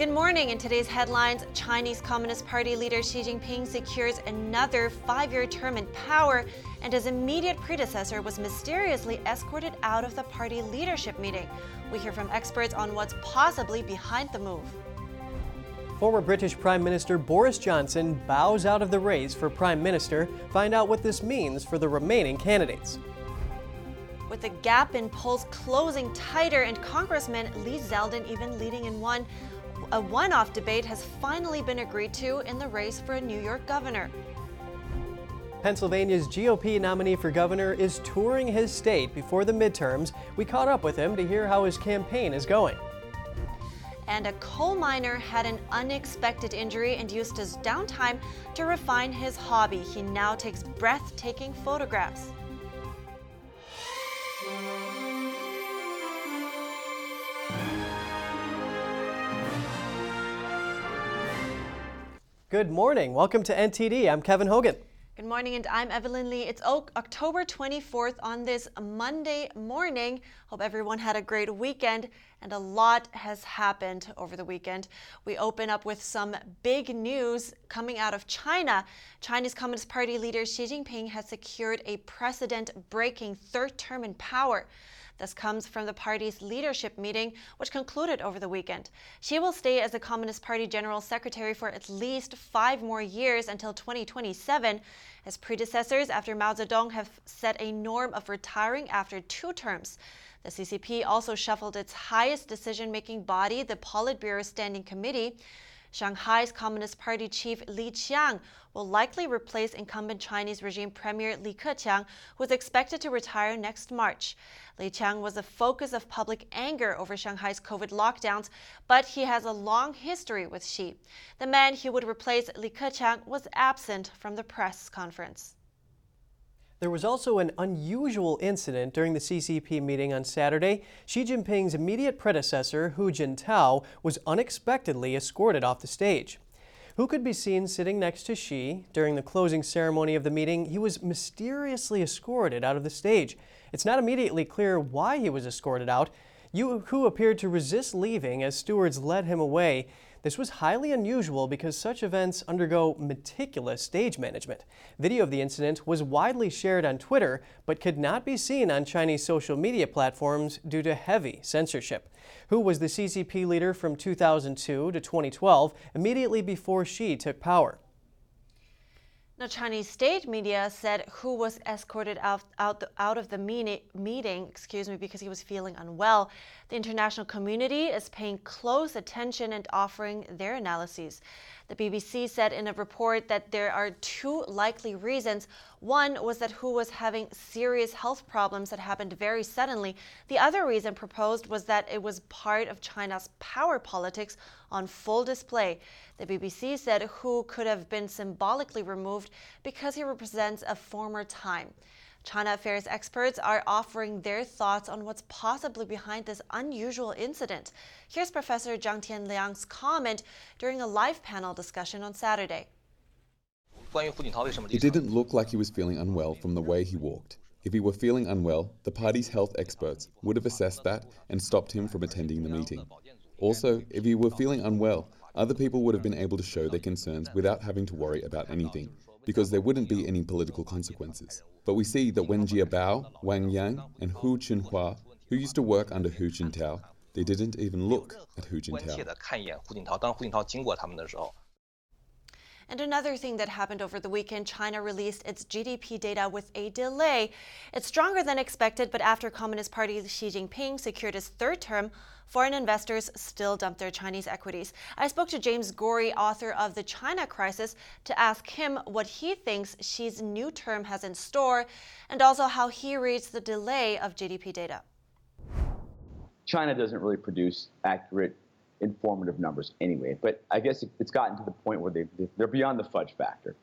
Good morning. In today's headlines, Chinese Communist Party leader Xi Jinping secures another five year term in power, and his immediate predecessor was mysteriously escorted out of the party leadership meeting. We hear from experts on what's possibly behind the move. Former British Prime Minister Boris Johnson bows out of the race for Prime Minister. Find out what this means for the remaining candidates. With the gap in polls closing tighter and Congressman Lee Zeldin even leading in one, a one off debate has finally been agreed to in the race for a New York governor. Pennsylvania's GOP nominee for governor is touring his state before the midterms. We caught up with him to hear how his campaign is going. And a coal miner had an unexpected injury and used his downtime to refine his hobby. He now takes breathtaking photographs. Good morning. Welcome to NTD. I'm Kevin Hogan. Good morning, and I'm Evelyn Lee. It's October 24th on this Monday morning. Hope everyone had a great weekend, and a lot has happened over the weekend. We open up with some big news coming out of China. Chinese Communist Party leader Xi Jinping has secured a precedent breaking third term in power. This comes from the party's leadership meeting, which concluded over the weekend. Xi will stay as the Communist Party General Secretary for at least five more years until 2027. His predecessors after Mao Zedong have set a norm of retiring after two terms. The CCP also shuffled its highest decision making body, the Politburo Standing Committee. Shanghai's Communist Party chief Li Qiang will likely replace incumbent Chinese regime Premier Li Keqiang, who is expected to retire next March. Li Qiang was a focus of public anger over Shanghai's COVID lockdowns, but he has a long history with Xi. The man he would replace Li Keqiang was absent from the press conference. There was also an unusual incident during the CCP meeting on Saturday. Xi Jinping's immediate predecessor, Hu Jintao, was unexpectedly escorted off the stage. Hu could be seen sitting next to Xi. During the closing ceremony of the meeting, he was mysteriously escorted out of the stage. It's not immediately clear why he was escorted out. Hu appeared to resist leaving as stewards led him away. This was highly unusual because such events undergo meticulous stage management. Video of the incident was widely shared on Twitter, but could not be seen on Chinese social media platforms due to heavy censorship. Hu was the CCP leader from 2002 to 2012, immediately before Xi took power. Now, Chinese state media said Hu was escorted out, out, out of the meeting, excuse me, because he was feeling unwell. The international community is paying close attention and offering their analyses. The BBC said in a report that there are two likely reasons. One was that Hu was having serious health problems that happened very suddenly. The other reason proposed was that it was part of China's power politics on full display. The BBC said Hu could have been symbolically removed because he represents a former time. China affairs experts are offering their thoughts on what's possibly behind this unusual incident. Here's Professor Zhang Tianliang's comment during a live panel discussion on Saturday. It didn't look like he was feeling unwell from the way he walked. If he were feeling unwell, the party's health experts would have assessed that and stopped him from attending the meeting. Also, if he were feeling unwell, other people would have been able to show their concerns without having to worry about anything because there wouldn't be any political consequences. But we see that Wen Jiabao, Wang Yang, and Hu Chunhua, who used to work under Hu Jintao, they didn't even look at Hu Jintao. And another thing that happened over the weekend, China released its GDP data with a delay. It's stronger than expected, but after Communist Party Xi Jinping secured his third term, foreign investors still dumped their Chinese equities. I spoke to James Gorrie, author of The China Crisis, to ask him what he thinks Xi's new term has in store and also how he reads the delay of GDP data. China doesn't really produce accurate informative numbers anyway. But I guess it's gotten to the point where they, they're beyond the fudge factor.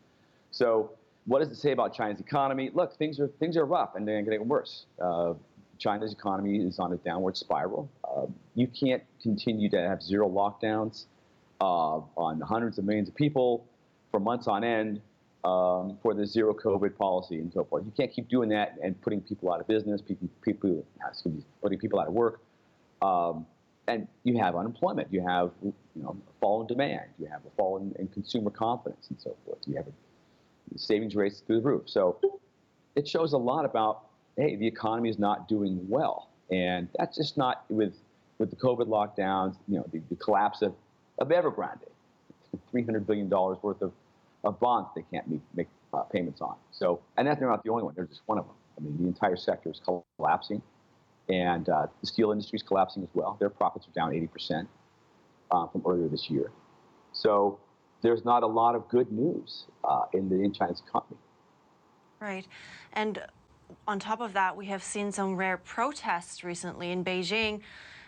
So what does it say about China's economy? Look, things are things are rough and they're getting worse. Uh, China's economy is on a downward spiral. Uh, you can't continue to have zero lockdowns uh, on hundreds of millions of people for months on end um, for the zero COVID policy and so forth. You can't keep doing that and putting people out of business, people, people excuse me, putting people out of work. Um, and you have unemployment, you have you know a fall in demand, you have a fall in, in consumer confidence, and so forth. You have a, savings rates through the roof. So it shows a lot about hey, the economy is not doing well, and that's just not with with the COVID lockdowns. You know, the, the collapse of of Evergrande, three hundred billion dollars worth of, of bonds they can't meet, make uh, payments on. So, and that they're not the only one; they're just one of them. I mean, the entire sector is collapsing and uh, the steel industry is collapsing as well. Their profits are down 80% uh, from earlier this year. So there's not a lot of good news uh, in the in China's economy. Right, and on top of that, we have seen some rare protests recently in Beijing.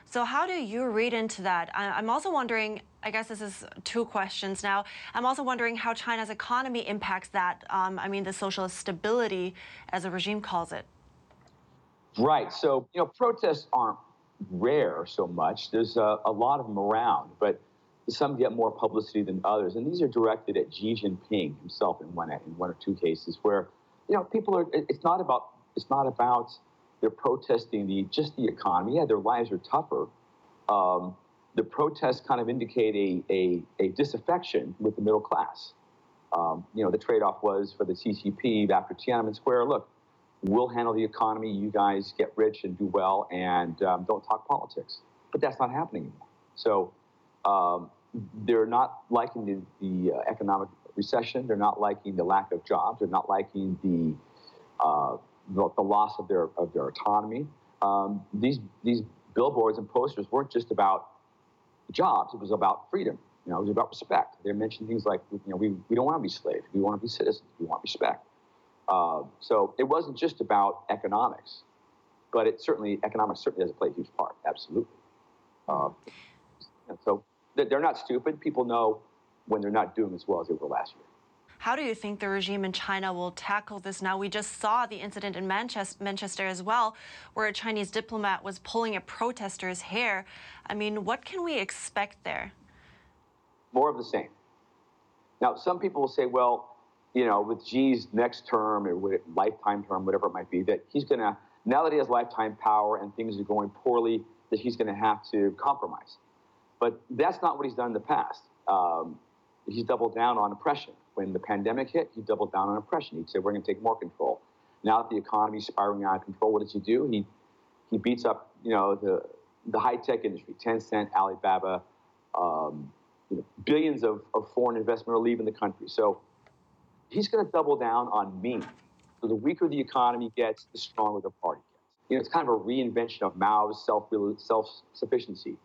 So how do you read into that? I'm also wondering. I guess this is two questions now. I'm also wondering how China's economy impacts that. Um, I mean, the socialist stability, as the regime calls it. Right. So, you know, protests aren't rare so much. There's a, a, lot of them around, but some get more publicity than others. And these are directed at Xi Jinping himself in one, in one or two cases where, you know, people are, it's not about, it's not about they're protesting the, just the economy. Yeah, their lives are tougher. Um, the protests kind of indicate a, a, a disaffection with the middle class. Um, you know, the trade-off was for the CCP after Tiananmen Square, look, we'll handle the economy. You guys get rich and do well, and um, don't talk politics. But that's not happening anymore. So um, they're not liking the, the uh, economic recession. They're not liking the lack of jobs. They're not liking the uh, the, the, loss of their of their autonomy. Um, these these billboards and posters weren't just about jobs. It was about freedom. You know, it was about respect. They mentioned things like, you know, we, we don't want to be slaves. We want to be citizens. We want respect. Uh, so it wasn't just about economics, but it certainly economics certainly does play a huge part. Absolutely. Uh, so they're not stupid. People know when they're not doing as well as they were last year. How do you think the regime in China will tackle this now? We just saw the incident in Manchester, Manchester as well, where a Chinese diplomat was pulling a protester's hair. I mean, what can we expect there? More of the same. Now, some people will say, well, you know, with Xi's next term or lifetime term, whatever it might be, that he's going to, now that he has lifetime power and things are going poorly, that he's going to have to compromise. But that's not what he's done in the past. Um, he's doubled down on oppression. When the pandemic hit, he doubled down on oppression. He said, we're going to take more control. Now that the economy is spiraling out of control, what does he do? He, he beats up, you know, the, the high-tech industry, Tencent, Alibaba, um, you know, billions of, of foreign investment are leaving the country. So he's going to double down on me. So the weaker the economy gets, the stronger the party gets. You know, it's kind of a reinvention of Mao's self self sufficiency.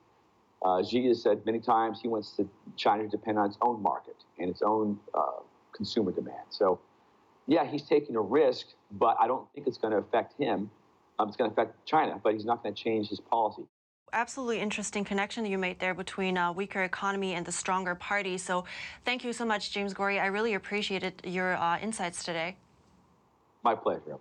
Uh, Xi has said many times he wants to, China to depend on its own market and its own uh, consumer demand. So, yeah, he's taking a risk, but I don't think it's going to affect him. Um, it's going to affect China, but he's not going to change his policy absolutely interesting connection you made there between a weaker economy and the stronger party. So thank you so much, James Gorrie. I really appreciated your uh, insights today. My pleasure.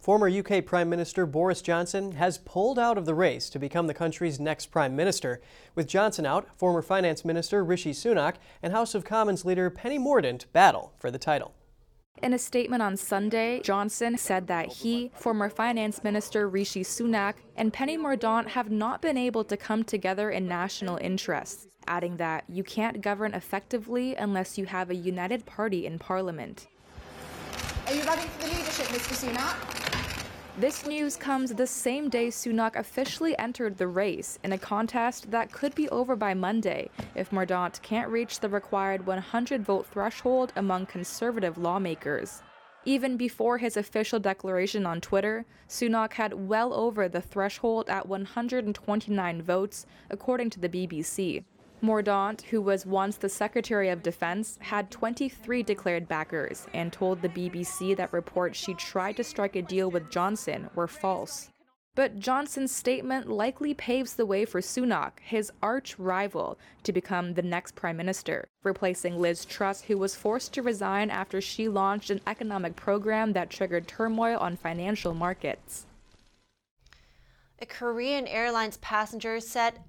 Former UK Prime Minister Boris Johnson has pulled out of the race to become the country's next Prime Minister. With Johnson out, former Finance Minister Rishi Sunak and House of Commons leader Penny Mordaunt battle for the title. In a statement on Sunday, Johnson said that he, former Finance Minister Rishi Sunak, and Penny Mordaunt have not been able to come together in national interests, adding that you can't govern effectively unless you have a united party in Parliament. Are you running for the leadership, Mr. Sunak? This news comes the same day Sunak officially entered the race in a contest that could be over by Monday if Mordaunt can't reach the required 100 vote threshold among conservative lawmakers. Even before his official declaration on Twitter, Sunak had well over the threshold at 129 votes, according to the BBC. Mordaunt, who was once the Secretary of Defense, had 23 declared backers and told the BBC that reports she tried to strike a deal with Johnson were false. But Johnson's statement likely paves the way for Sunak, his arch rival, to become the next prime minister, replacing Liz Truss, who was forced to resign after she launched an economic program that triggered turmoil on financial markets. A Korean Airlines passenger said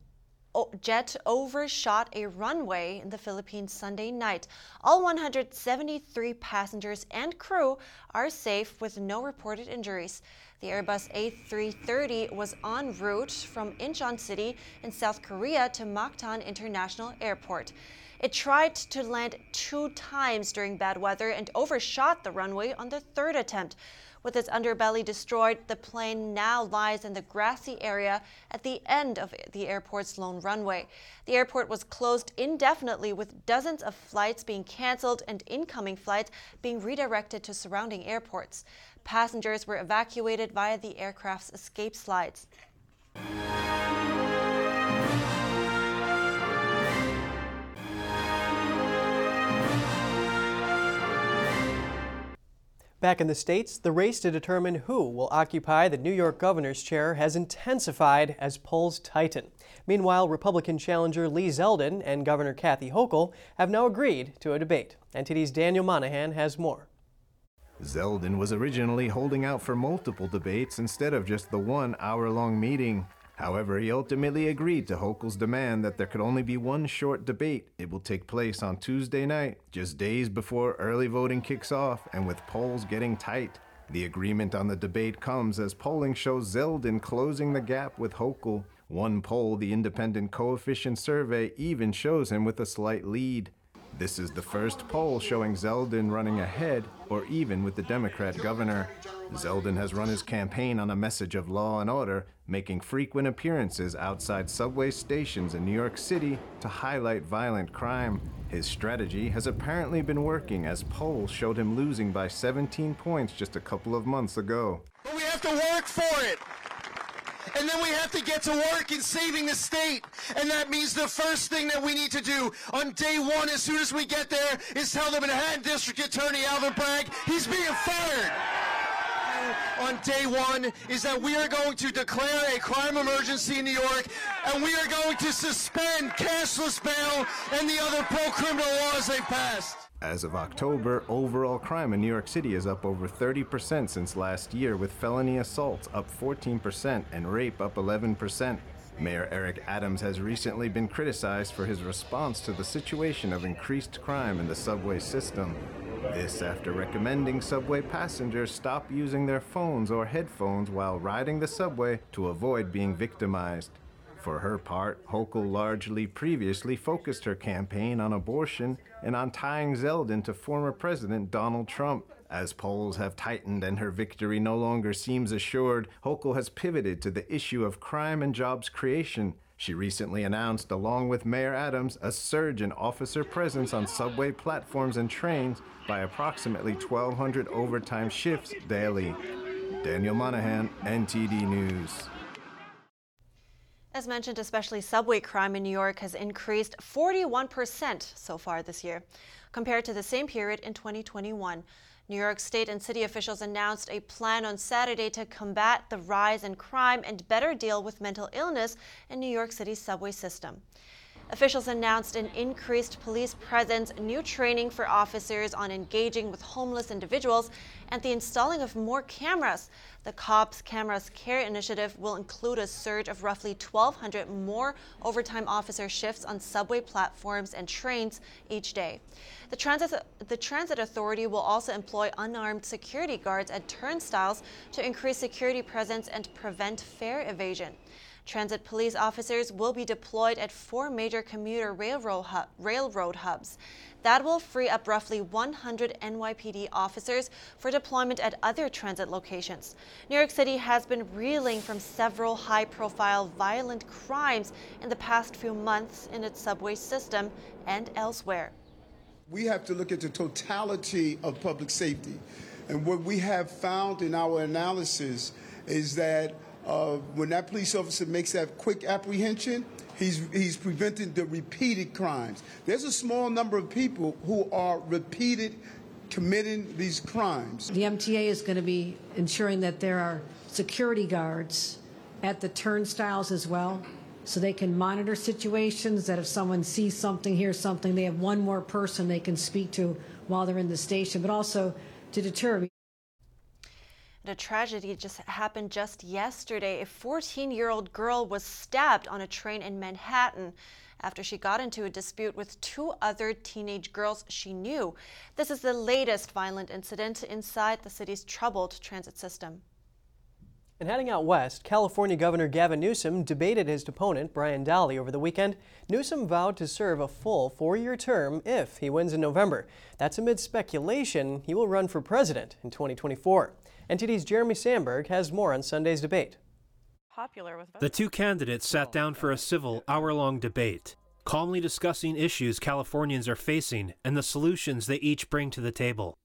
jet overshot a runway in the Philippines Sunday night. All 173 passengers and crew are safe with no reported injuries. The Airbus A330 was en route from Incheon City in South Korea to Mactan International Airport. It tried to land two times during bad weather and overshot the runway on the third attempt. With its underbelly destroyed, the plane now lies in the grassy area at the end of the airport's lone runway. The airport was closed indefinitely, with dozens of flights being canceled and incoming flights being redirected to surrounding airports. Passengers were evacuated via the aircraft's escape slides. Back in the States, the race to determine who will occupy the New York governor's chair has intensified as polls tighten. Meanwhile, Republican challenger Lee Zeldin and Governor Kathy Hochul have now agreed to a debate. NTD's Daniel Monahan has more. Zeldin was originally holding out for multiple debates instead of just the one hour long meeting. However, he ultimately agreed to Hochul's demand that there could only be one short debate. It will take place on Tuesday night, just days before early voting kicks off and with polls getting tight. The agreement on the debate comes as polling shows Zeldin closing the gap with Hochul. One poll, the independent coefficient survey, even shows him with a slight lead. This is the first poll showing Zeldin running ahead or even with the Democrat governor. Zeldin has run his campaign on a message of law and order, making frequent appearances outside subway stations in New York City to highlight violent crime. His strategy has apparently been working as polls showed him losing by 17 points just a couple of months ago. But we have to work for it and then we have to get to work in saving the state. And that means the first thing that we need to do on day one, as soon as we get there, is tell the Manhattan District Attorney Alvin Bragg he's being fired on day one is that we are going to declare a crime emergency in New York and we are going to suspend cashless bail and the other pro-criminal laws they passed. As of October, overall crime in New York City is up over 30% since last year, with felony assaults up 14% and rape up 11%. Mayor Eric Adams has recently been criticized for his response to the situation of increased crime in the subway system. This after recommending subway passengers stop using their phones or headphones while riding the subway to avoid being victimized. For her part, Hochul largely previously focused her campaign on abortion and on tying Zeldin to former President Donald Trump. As polls have tightened and her victory no longer seems assured, Hochul has pivoted to the issue of crime and jobs creation. She recently announced, along with Mayor Adams, a surge in officer presence on subway platforms and trains by approximately 1,200 overtime shifts daily. Daniel Monahan, NTD News. As mentioned, especially subway crime in New York has increased 41% so far this year, compared to the same period in 2021. New York State and city officials announced a plan on Saturday to combat the rise in crime and better deal with mental illness in New York City's subway system. Officials announced an increased police presence, new training for officers on engaging with homeless individuals, and the installing of more cameras. The Cops Cameras Care initiative will include a surge of roughly 1,200 more overtime officer shifts on subway platforms and trains each day. The transit, the transit authority will also employ unarmed security guards at turnstiles to increase security presence and prevent fare evasion. Transit police officers will be deployed at four major commuter railroad, hub, railroad hubs. That will free up roughly 100 NYPD officers for deployment at other transit locations. New York City has been reeling from several high profile violent crimes in the past few months in its subway system and elsewhere. We have to look at the totality of public safety. And what we have found in our analysis is that uh, when that police officer makes that quick apprehension, he's, he's preventing the repeated crimes. There's a small number of people who are repeated committing these crimes. The MTA is going to be ensuring that there are security guards at the turnstiles as well so they can monitor situations that if someone sees something, hears something, they have one more person they can speak to while they're in the station, but also to deter. A tragedy just happened just yesterday. A 14 year old girl was stabbed on a train in Manhattan after she got into a dispute with two other teenage girls she knew. This is the latest violent incident inside the city's troubled transit system. And heading out west, California Governor Gavin Newsom debated his opponent, Brian Dahle, over the weekend. Newsom vowed to serve a full four year term if he wins in November. That's amid speculation he will run for president in 2024. NTD's Jeremy Sandberg has more on Sunday's debate. Popular with the two candidates sat down for a civil, hour long debate, calmly discussing issues Californians are facing and the solutions they each bring to the table.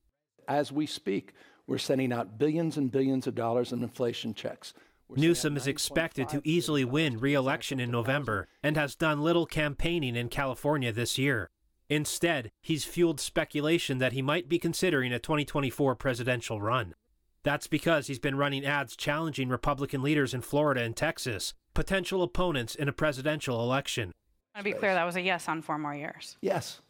As we speak, we're sending out billions and billions of dollars in inflation checks. We're Newsom is expected to easily win re election in November and has done little campaigning in California this year. Instead, he's fueled speculation that he might be considering a 2024 presidential run. That's because he's been running ads challenging Republican leaders in Florida and Texas, potential opponents in a presidential election. To be clear, that was a yes on four more years. Yes.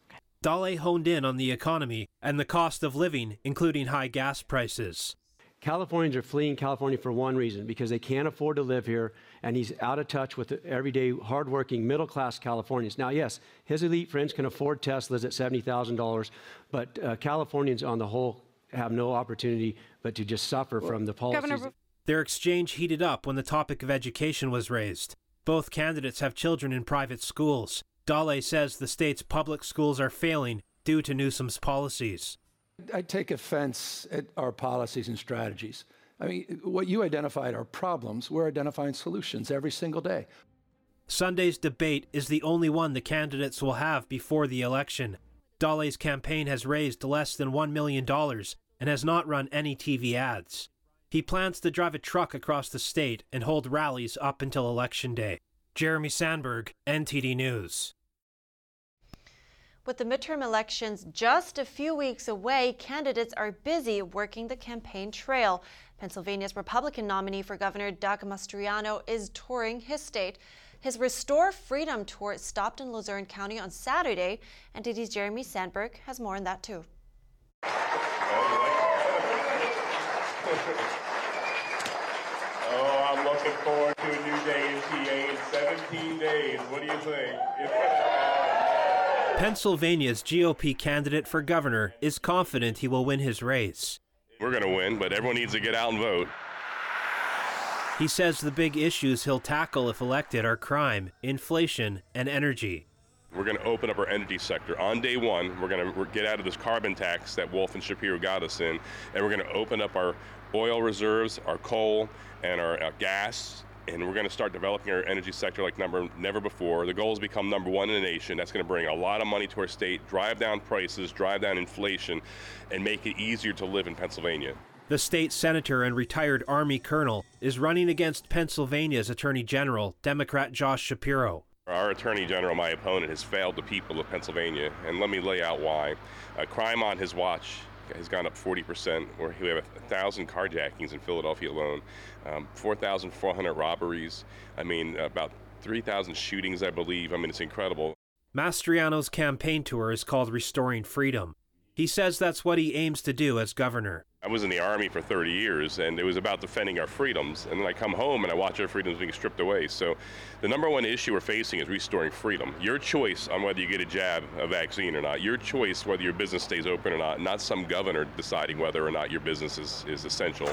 Dahle honed in on the economy and the cost of living, including high gas prices. Californians are fleeing California for one reason because they can't afford to live here, and he's out of touch with the everyday, hardworking, middle class Californians. Now, yes, his elite friends can afford Teslas at $70,000, but uh, Californians on the whole have no opportunity but to just suffer from the policies. Governor... Their exchange heated up when the topic of education was raised. Both candidates have children in private schools. Dahle says the state's public schools are failing due to Newsom's policies. I take offense at our policies and strategies. I mean, what you identified are problems. We're identifying solutions every single day. Sunday's debate is the only one the candidates will have before the election. Dahle's campaign has raised less than $1 million and has not run any TV ads. He plans to drive a truck across the state and hold rallies up until Election Day. Jeremy Sandberg, NTD News. With the midterm elections just a few weeks away, candidates are busy working the campaign trail. Pennsylvania's Republican nominee for Governor Doug Mastriano is touring his state. His Restore Freedom tour stopped in Luzerne County on Saturday, and NTD's Jeremy Sandberg has more on that too. Oh, I'm looking forward to a new day in PA in 17 days. What do you think? Pennsylvania's GOP candidate for governor is confident he will win his race. We're going to win, but everyone needs to get out and vote. He says the big issues he'll tackle if elected are crime, inflation, and energy. We're going to open up our energy sector. On day one, we're going to get out of this carbon tax that Wolf and Shapiro got us in, and we're going to open up our oil reserves, our coal, and our uh, gas and we're going to start developing our energy sector like number never before. The goal is to become number one in the nation. That's going to bring a lot of money to our state, drive down prices, drive down inflation, and make it easier to live in Pennsylvania. The state senator and retired Army colonel is running against Pennsylvania's Attorney General, Democrat Josh Shapiro. Our Attorney General, my opponent, has failed the people of Pennsylvania, and let me lay out why. Uh, crime on his watch has gone up 40%, where we have a thousand carjackings in Philadelphia alone, um, 4,400 robberies. I mean, about 3,000 shootings, I believe. I mean, it's incredible. Mastriano's campaign tour is called Restoring Freedom. He says that's what he aims to do as governor. I was in the Army for 30 years, and it was about defending our freedoms. And then I come home and I watch our freedoms being stripped away. So, the number one issue we're facing is restoring freedom. Your choice on whether you get a jab, a vaccine or not. Your choice whether your business stays open or not. Not some governor deciding whether or not your business is, is essential.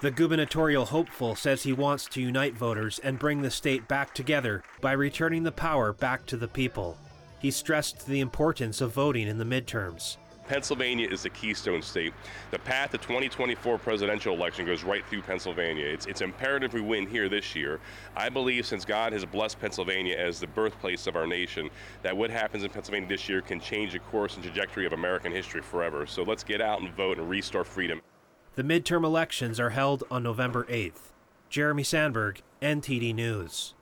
The gubernatorial hopeful says he wants to unite voters and bring the state back together by returning the power back to the people. He stressed the importance of voting in the midterms. Pennsylvania is the keystone state. The path to 2024 presidential election goes right through Pennsylvania. It's, it's imperative we win here this year. I believe since God has blessed Pennsylvania as the birthplace of our nation, that what happens in Pennsylvania this year can change the course and trajectory of American history forever. So let's get out and vote and restore freedom. The midterm elections are held on November 8th. Jeremy Sandberg, NTD News.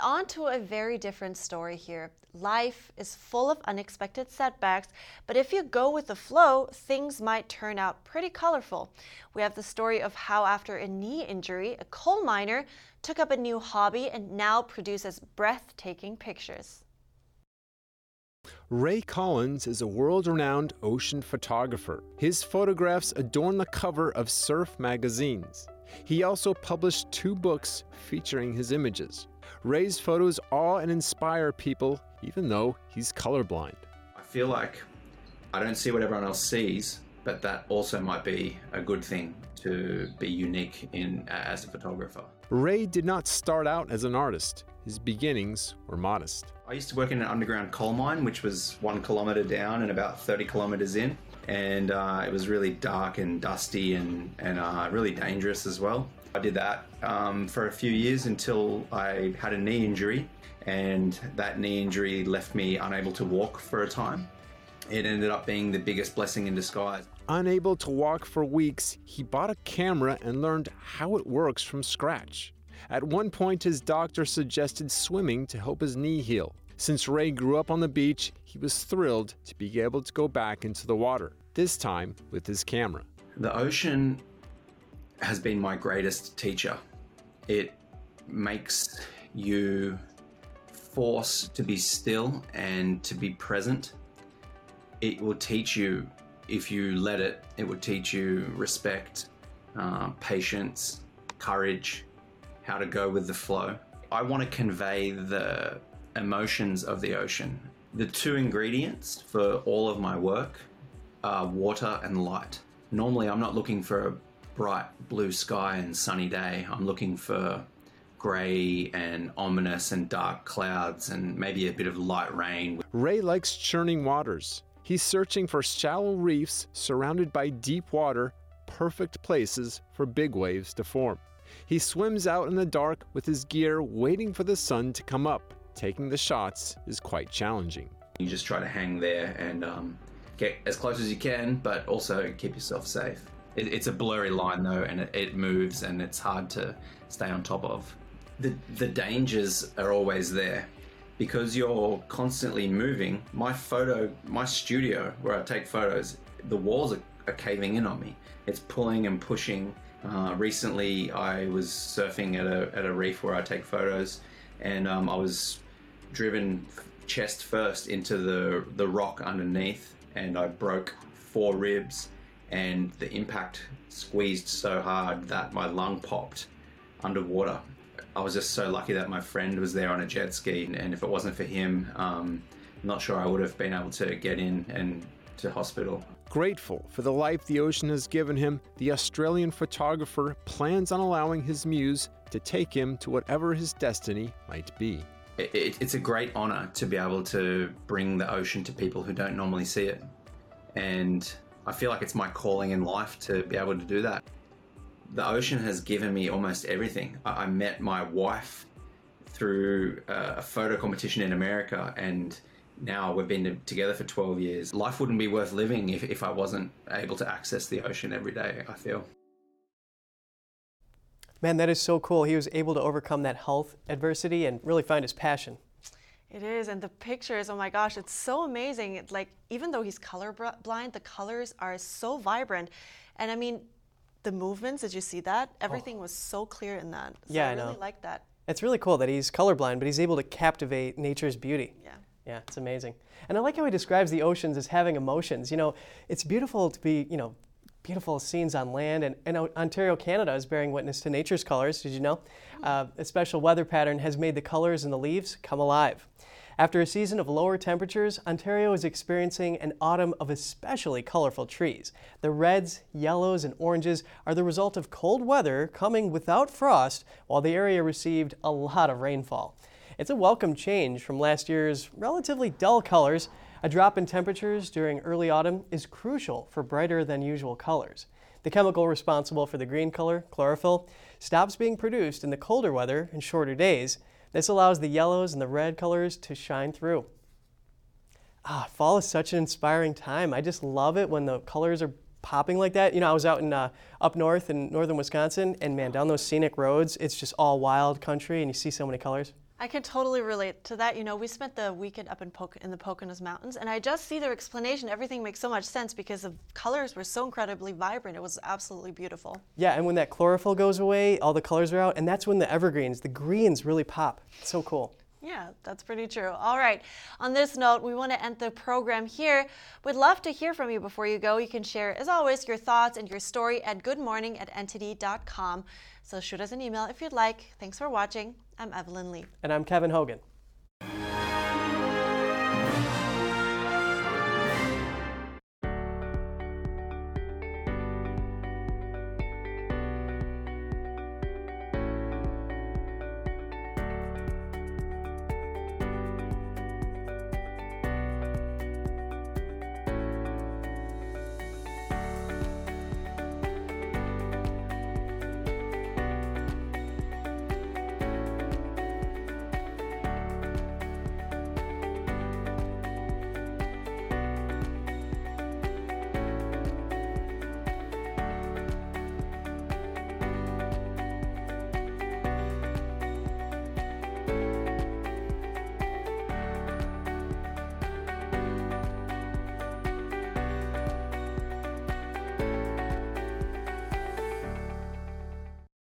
And on to a very different story here. Life is full of unexpected setbacks, but if you go with the flow, things might turn out pretty colorful. We have the story of how, after a knee injury, a coal miner took up a new hobby and now produces breathtaking pictures. Ray Collins is a world renowned ocean photographer. His photographs adorn the cover of surf magazines. He also published two books featuring his images. Ray's photos awe and inspire people, even though he's colorblind. I feel like I don't see what everyone else sees, but that also might be a good thing to be unique in as a photographer. Ray did not start out as an artist. His beginnings were modest. I used to work in an underground coal mine, which was one kilometer down and about 30 kilometers in. And uh, it was really dark and dusty and, and uh, really dangerous as well. I did that um, for a few years until I had a knee injury, and that knee injury left me unable to walk for a time. It ended up being the biggest blessing in disguise. Unable to walk for weeks, he bought a camera and learned how it works from scratch. At one point, his doctor suggested swimming to help his knee heal. Since Ray grew up on the beach, he was thrilled to be able to go back into the water, this time with his camera. The ocean has been my greatest teacher. It makes you force to be still and to be present. It will teach you, if you let it, it will teach you respect, uh, patience, courage, how to go with the flow. I want to convey the emotions of the ocean. The two ingredients for all of my work are water and light. Normally, I'm not looking for a bright blue sky and sunny day. I'm looking for grey and ominous and dark clouds and maybe a bit of light rain. Ray likes churning waters. He's searching for shallow reefs surrounded by deep water, perfect places for big waves to form. He swims out in the dark with his gear waiting for the sun to come up. Taking the shots is quite challenging. You just try to hang there and um, get as close as you can, but also keep yourself safe. It, it's a blurry line though, and it, it moves, and it's hard to stay on top of. The, the dangers are always there because you're constantly moving. My photo, my studio where I take photos, the walls are, are caving in on me. It's pulling and pushing. Uh, recently, I was surfing at a, at a reef where I take photos, and um, I was driven chest first into the, the rock underneath, and I broke four ribs, and the impact squeezed so hard that my lung popped underwater. I was just so lucky that my friend was there on a jet ski, and if it wasn't for him, um, I'm not sure I would have been able to get in and to hospital. Grateful for the life the ocean has given him, the Australian photographer plans on allowing his muse to take him to whatever his destiny might be. It, it, it's a great honor to be able to bring the ocean to people who don't normally see it. And I feel like it's my calling in life to be able to do that. The ocean has given me almost everything. I, I met my wife through a, a photo competition in America, and now we've been together for 12 years. Life wouldn't be worth living if, if I wasn't able to access the ocean every day, I feel. Man, that is so cool. He was able to overcome that health adversity and really find his passion. It is, and the pictures, oh my gosh, it's so amazing. It's like, even though he's colorblind, the colors are so vibrant. And I mean, the movements, did you see that? Oh. Everything oh. was so clear in that. So yeah, I, I really like that. It's really cool that he's colorblind, but he's able to captivate nature's beauty. Yeah. Yeah, it's amazing. And I like how he describes the oceans as having emotions. You know, it's beautiful to be, you know, beautiful scenes on land, and, and Ontario, Canada is bearing witness to nature's colors. Did you know? Uh, a special weather pattern has made the colors in the leaves come alive. After a season of lower temperatures, Ontario is experiencing an autumn of especially colorful trees. The reds, yellows, and oranges are the result of cold weather coming without frost, while the area received a lot of rainfall. It's a welcome change from last year's relatively dull colors. A drop in temperatures during early autumn is crucial for brighter than usual colors. The chemical responsible for the green color, chlorophyll, stops being produced in the colder weather and shorter days. This allows the yellows and the red colors to shine through. Ah, fall is such an inspiring time. I just love it when the colors are popping like that. You know, I was out in uh, up north in northern Wisconsin, and man, down those scenic roads, it's just all wild country, and you see so many colors. I can totally relate to that. You know, we spent the weekend up in, po- in the Poconos Mountains, and I just see their explanation. Everything makes so much sense because the colors were so incredibly vibrant. It was absolutely beautiful. Yeah, and when that chlorophyll goes away, all the colors are out, and that's when the evergreens, the greens, really pop. It's so cool. Yeah, that's pretty true. All right. On this note, we want to end the program here. We'd love to hear from you before you go. You can share, as always, your thoughts and your story at goodmorning at ntd.com. So shoot us an email if you'd like. Thanks for watching. I'm Evelyn Lee. And I'm Kevin Hogan.